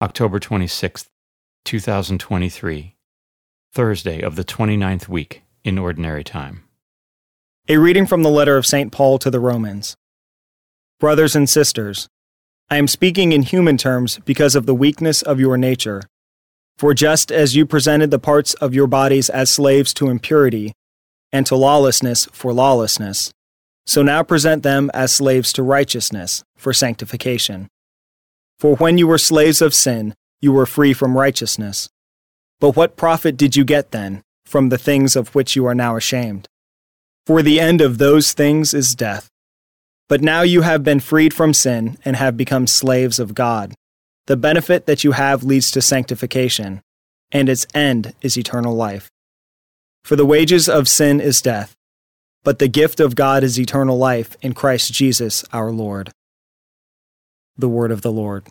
October 26th, 2023, Thursday of the 29th week in Ordinary Time. A reading from the letter of St. Paul to the Romans. Brothers and sisters, I am speaking in human terms because of the weakness of your nature. For just as you presented the parts of your bodies as slaves to impurity and to lawlessness for lawlessness, so now present them as slaves to righteousness for sanctification. For when you were slaves of sin, you were free from righteousness. But what profit did you get then from the things of which you are now ashamed? For the end of those things is death. But now you have been freed from sin and have become slaves of God. The benefit that you have leads to sanctification, and its end is eternal life. For the wages of sin is death, but the gift of God is eternal life in Christ Jesus our Lord the word of the Lord.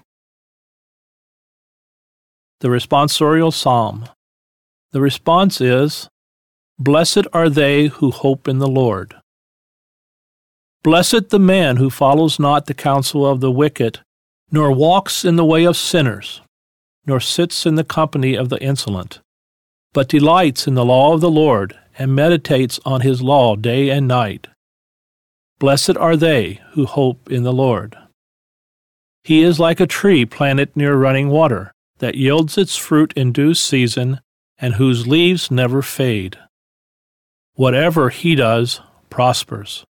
The responsorial psalm. The response is Blessed are they who hope in the Lord. Blessed the man who follows not the counsel of the wicked, nor walks in the way of sinners, nor sits in the company of the insolent, but delights in the law of the Lord, and meditates on his law day and night. Blessed are they who hope in the Lord. He is like a tree planted near running water, that yields its fruit in due season, and whose leaves never fade. Whatever he does prospers.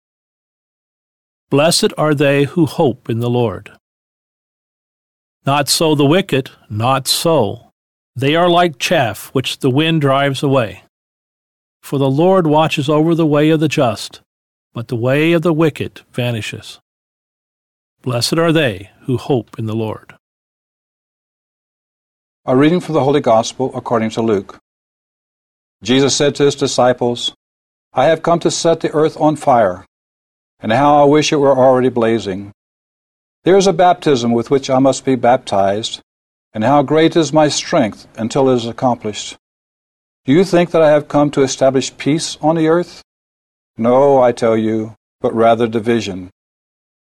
Blessed are they who hope in the Lord. Not so the wicked, not so. They are like chaff which the wind drives away. For the Lord watches over the way of the just, but the way of the wicked vanishes. Blessed are they who hope in the Lord. A reading from the Holy Gospel according to Luke. Jesus said to his disciples, I have come to set the earth on fire, and how I wish it were already blazing. There is a baptism with which I must be baptized, and how great is my strength until it is accomplished. Do you think that I have come to establish peace on the earth? No, I tell you, but rather division.